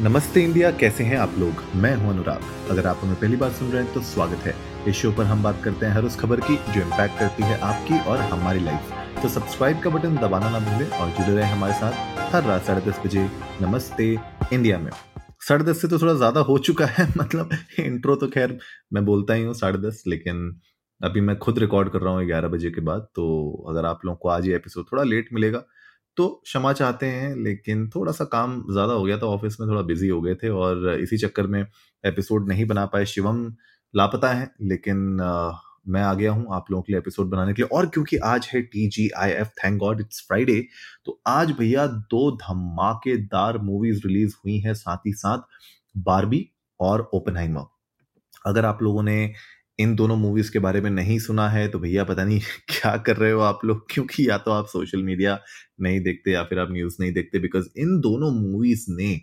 नमस्ते इंडिया, कैसे हैं आप लोग? मैं हूँ अनुराग। अगर आप हमें पहली बार सुन रहे हैं तो स्वागत है। इस शो पर हम बात करते हैं हर उस खबर की जो इम्पैक्ट करती है आपकी और हमारी लाइफ तो सब्सक्राइब का बटन दबाना ना भूलें और जुड़े रहे हमारे साथ हर रात साढ़े दस बजे नमस्ते इंडिया में। साढ़े दस से तो थोड़ा ज़्यादा हो चुका है मतलब इंट्रो तो खैर मैं बोलता ही हूँ साढ़े दस, लेकिन अभी मैं खुद रिकॉर्ड कर रहा हूँ ग्यारह बजे के बाद तो अगर आप लोगों को आज ये एपिसोड थोड़ा लेट मिलेगा तो क्षमा चाहते हैं लेकिन थोड़ा सा काम ज़्यादा हो गया था ऑफ़िस में थोड़ा बिज़ी हो गए थे और इसी चक्कर में एपिसोड नहीं बना पाए शिवम। लापता है लेकिन आ, मैं आ गया हूँ आप लोगों के लिए एपिसोड बनाने के लिए। और क्योंकि आज है T G I F thank God it's Friday तो आज भैया दो धमाकेदार मूवीज़ रिलीज़ हुई हैं साथ ही साथ बारबी और ओपन अगर आप लोगों ने इन दोनों मूवीज़ के बारे में नहीं सुना है तो भैया पता नहीं क्या कर रहे हो आप लोग? क्योंकि या तो आप सोशल मीडिया नहीं देखते या फिर आप न्यूज़ नहीं देखते बिकॉज़ इन दोनों मूवीज़ ने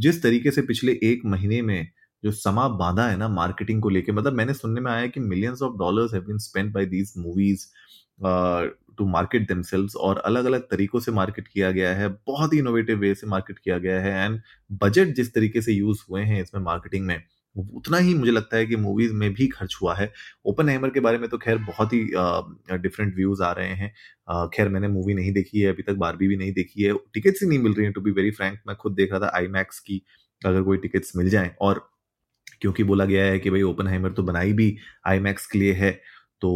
जिस तरीके से पिछले एक महीने में जो समा बांधा है ना मार्केटिंग को लेके मतलब मैंने सुनने में आया कि millions of dollars have been spend by these movies to market themselves और अलग अलग तरीकों से मार्केट किया गया है, बहुत ही इनोवेटिव वे से मार्केट किया गया है एंड बजट जिस तरीके से यूज़ हुए हैं इसमें मार्केटिंग में उतना ही मुझे लगता है कि मूवीज़ में भी खर्च हुआ है। ओपन हैमर के बारे में तो खैर बहुत ही डिफरेंट व्यूज़ आ रहे हैं। खैर मैंने मूवी नहीं देखी है, अभी तक बारबी भी नहीं देखी है। टिकट्स ही नहीं मिल रही हैं टू बी वेरी फ्रैंक मैं खुद देख रहा था आई की, अगर कोई टिकट्स मिल जाए। और क्योंकि बोला गया है कि भाई ओपन हैमर तो बनाई भी आई के लिए है तो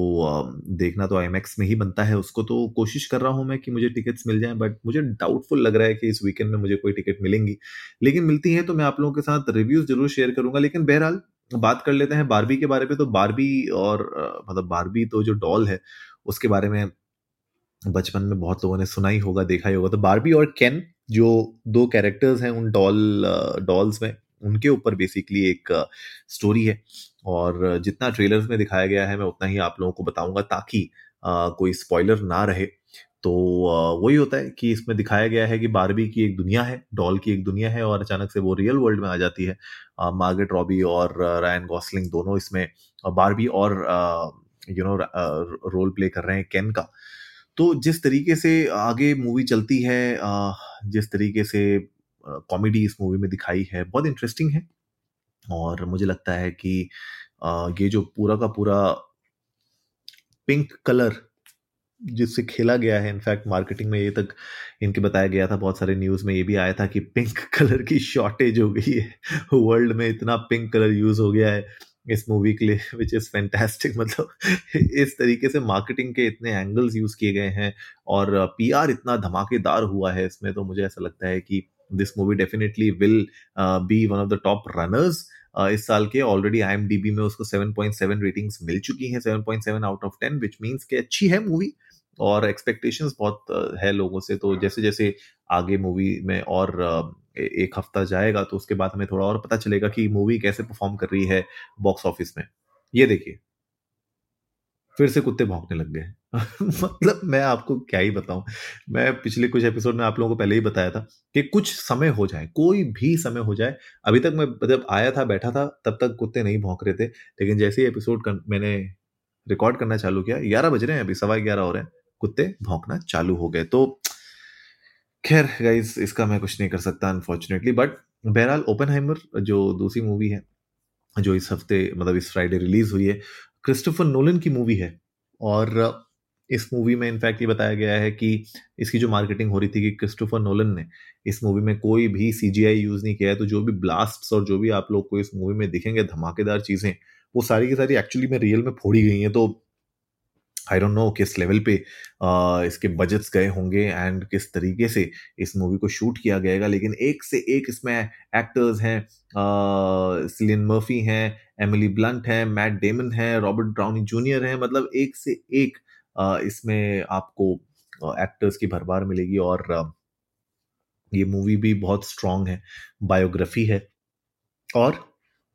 देखना तो आई में ही बनता है। उसको तो कोशिश कर रहा हूँ मैं कि मुझे टिकट्स मिल जाएँ बट मुझे डाउटफुल लग रहा है कि इस वीकेंड में मुझे कोई टिकट मिलेंगी। लेकिन मिलती है तो मैं आप लोगों के साथ रिव्यूज़ ज़रूर शेयर करूँगा। लेकिन बहरहाल, बात कर लेते हैं बारबी के बारे में तो बारबी और मतलब बारबी तो जो डॉल है, उसके बारे में बचपन में बहुत लोगों ने सुना ही होगा, देखा ही होगा। तो बारबी और कैन जो दो कैरेक्टर्स हैं उन डॉल डॉल्स में उनके ऊपर बेसिकली एक स्टोरी है। और जितना ट्रेलर्स में दिखाया गया है, मैं उतना ही आप लोगों को बताऊँगा ताकि कोई स्पॉइलर ना रहे। तो वही होता है कि इसमें दिखाया गया है कि बारबी की एक दुनिया है डॉल की एक दुनिया है, और अचानक से वो रियल वर्ल्ड में आ जाती है। मार्गेट रॉबी और रायन गॉसलिंग दोनों इसमें बारबी और यू नो रोल प्ले कर रहे हैं कैन का। तो जिस तरीके से आगे मूवी चलती है जिस तरीके से कॉमेडी इस मूवी में दिखाई है, बहुत इंटरेस्टिंग है। और मुझे लगता है कि ये जो पूरा का पूरा पिंक कलर जिससे खेला गया है इनफैक्ट मार्केटिंग में ये तक इनके बताया गया था, बहुत सारे न्यूज़ में ये भी आया था कि पिंक कलर की शॉर्टेज हो गई है। वर्ल्ड में इतना पिंक कलर यूज़ हो गया है इस मूवी के लिए विच इज़ फैंटेस्टिक मतलब इस तरीके से मार्केटिंग के इतने एंगल्स यूज़ किए गए हैं और पीआर इतना धमाकेदार हुआ है इसमें तो मुझे ऐसा लगता है कि this movie definitely will be one of the top runners इस साल के ऑलरेडी आई में उसको 7.7 रेटिंग्स मिल चुकी हैं 7.7 आउट ऑफ़ 10 विच मीन्स कि अच्छी है मूवी और एक्सपेक्टेशंस बहुत uh, है लोगों से। तो जैसे जैसे आगे मूवी में और uh, एक हफ़्ता जाएगा तो उसके बाद हमें थोड़ा और पता चलेगा कि मूवी कैसे परफॉर्म कर रही है बॉक्स ऑफ़िस में। ये देखिए। फिर से कुत्ते भौंकने लग गए। मतलब मैं आपको क्या ही बताऊँ। मैं पिछले कुछ एपिसोड में आप लोगों को पहले ही बताया था कि कुछ समय हो जाए कोई भी समय हो जाए अभी तक मैं जब आया था बैठा था तब तक कुत्ते नहीं भौंक रहे थे। लेकिन जैसे ही एपिसोड कर, मैंने रिकॉर्ड करना चालू किया ग्यारह बज रहे हैं अभी सवा ग्यारह हो रहे हैं कुत्ते भौंकना चालू हो गए। तो खैर गाइज़ इसका मैं कुछ नहीं कर सकता अनफॉर्चुनेटली बट बहरहाल ओपन जो दूसरी मूवी है जो इस हफ़्ते मतलब इस फ्राइडे रिलीज़ हुई है क्रिस्टोफर नोलन की मूवी है। और इस मूवी में इनफैक्ट ये बताया गया है कि इसकी जो मार्केटिंग हो रही थी कि क्रिस्टोफर नोलन ने इस मूवी में कोई भी सीजीआई यूज़ नहीं किया है तो जो भी ब्लास्ट और जो भी आप लोग को इस मूवी में दिखेंगे धमाकेदार चीज़ें वो सारी की सारी एक्चुअली में रियल में फोड़ी गई हैं तो आई डोंट नो किस लेवल पे आ, इसके बजट्स गए होंगे एंड किस तरीके से इस मूवी को शूट किया गएगा लेकिन एक से एक इसमें एक्टर्स हैं सिलियन मर्फी हैं एमिली ब्लंट हैं मैट डेमन हैं रॉबर्ट ब्राउनी जूनियर हैं मतलब एक से एक इसमें आपको एक्टर्स की भरमार मिलेगी और ये मूवी भी बहुत स्ट्रांग है बायोग्राफी है। और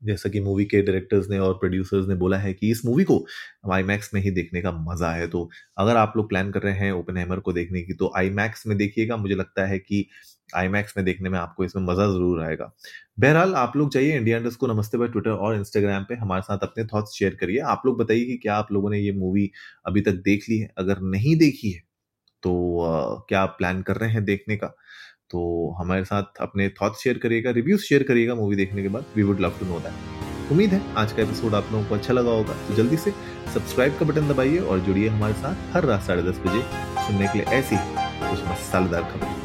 जैसा कि मूवी के डायरेक्टर्स ने और प्रोड्यूसर्स ने बोला है कि इस मूवी को आई में ही देखने का मज़ा है। तो अगर आप लोग प्लान कर रहे हैं ओपन को देखने की तो आई में देखिएगा। मुझे लगता है कि आई में देखने में आपको इसमें मज़ा ज़रूर आएगा। बहरहाल, आप लोग जाइए इंडिया इंडस्ट को नमस्ते भाई ट्विटर और इंस्टाग्राम पे, हमारे साथ अपने थॉट्स शेयर करिए। आप लोग बताइए कि क्या आप लोगों ने ये मूवी अभी तक देख ली है? अगर नहीं देखी है तो क्या आप प्लान कर रहे हैं देखने का? तो हमारे साथ अपने थॉट्स शेयर करिएगा रिव्यूज़ शेयर करिएगा मूवी देखने के बाद। We would love to know that उम्मीद है, आज का एपिसोड आप लोगों को अच्छा लगा होगा। तो जल्दी से सब्सक्राइब का बटन दबाइए और जुड़िए हमारे साथ हर रात साढ़े दस बजे सुनने के लिए ऐसी कुछ मसालेदार खबर।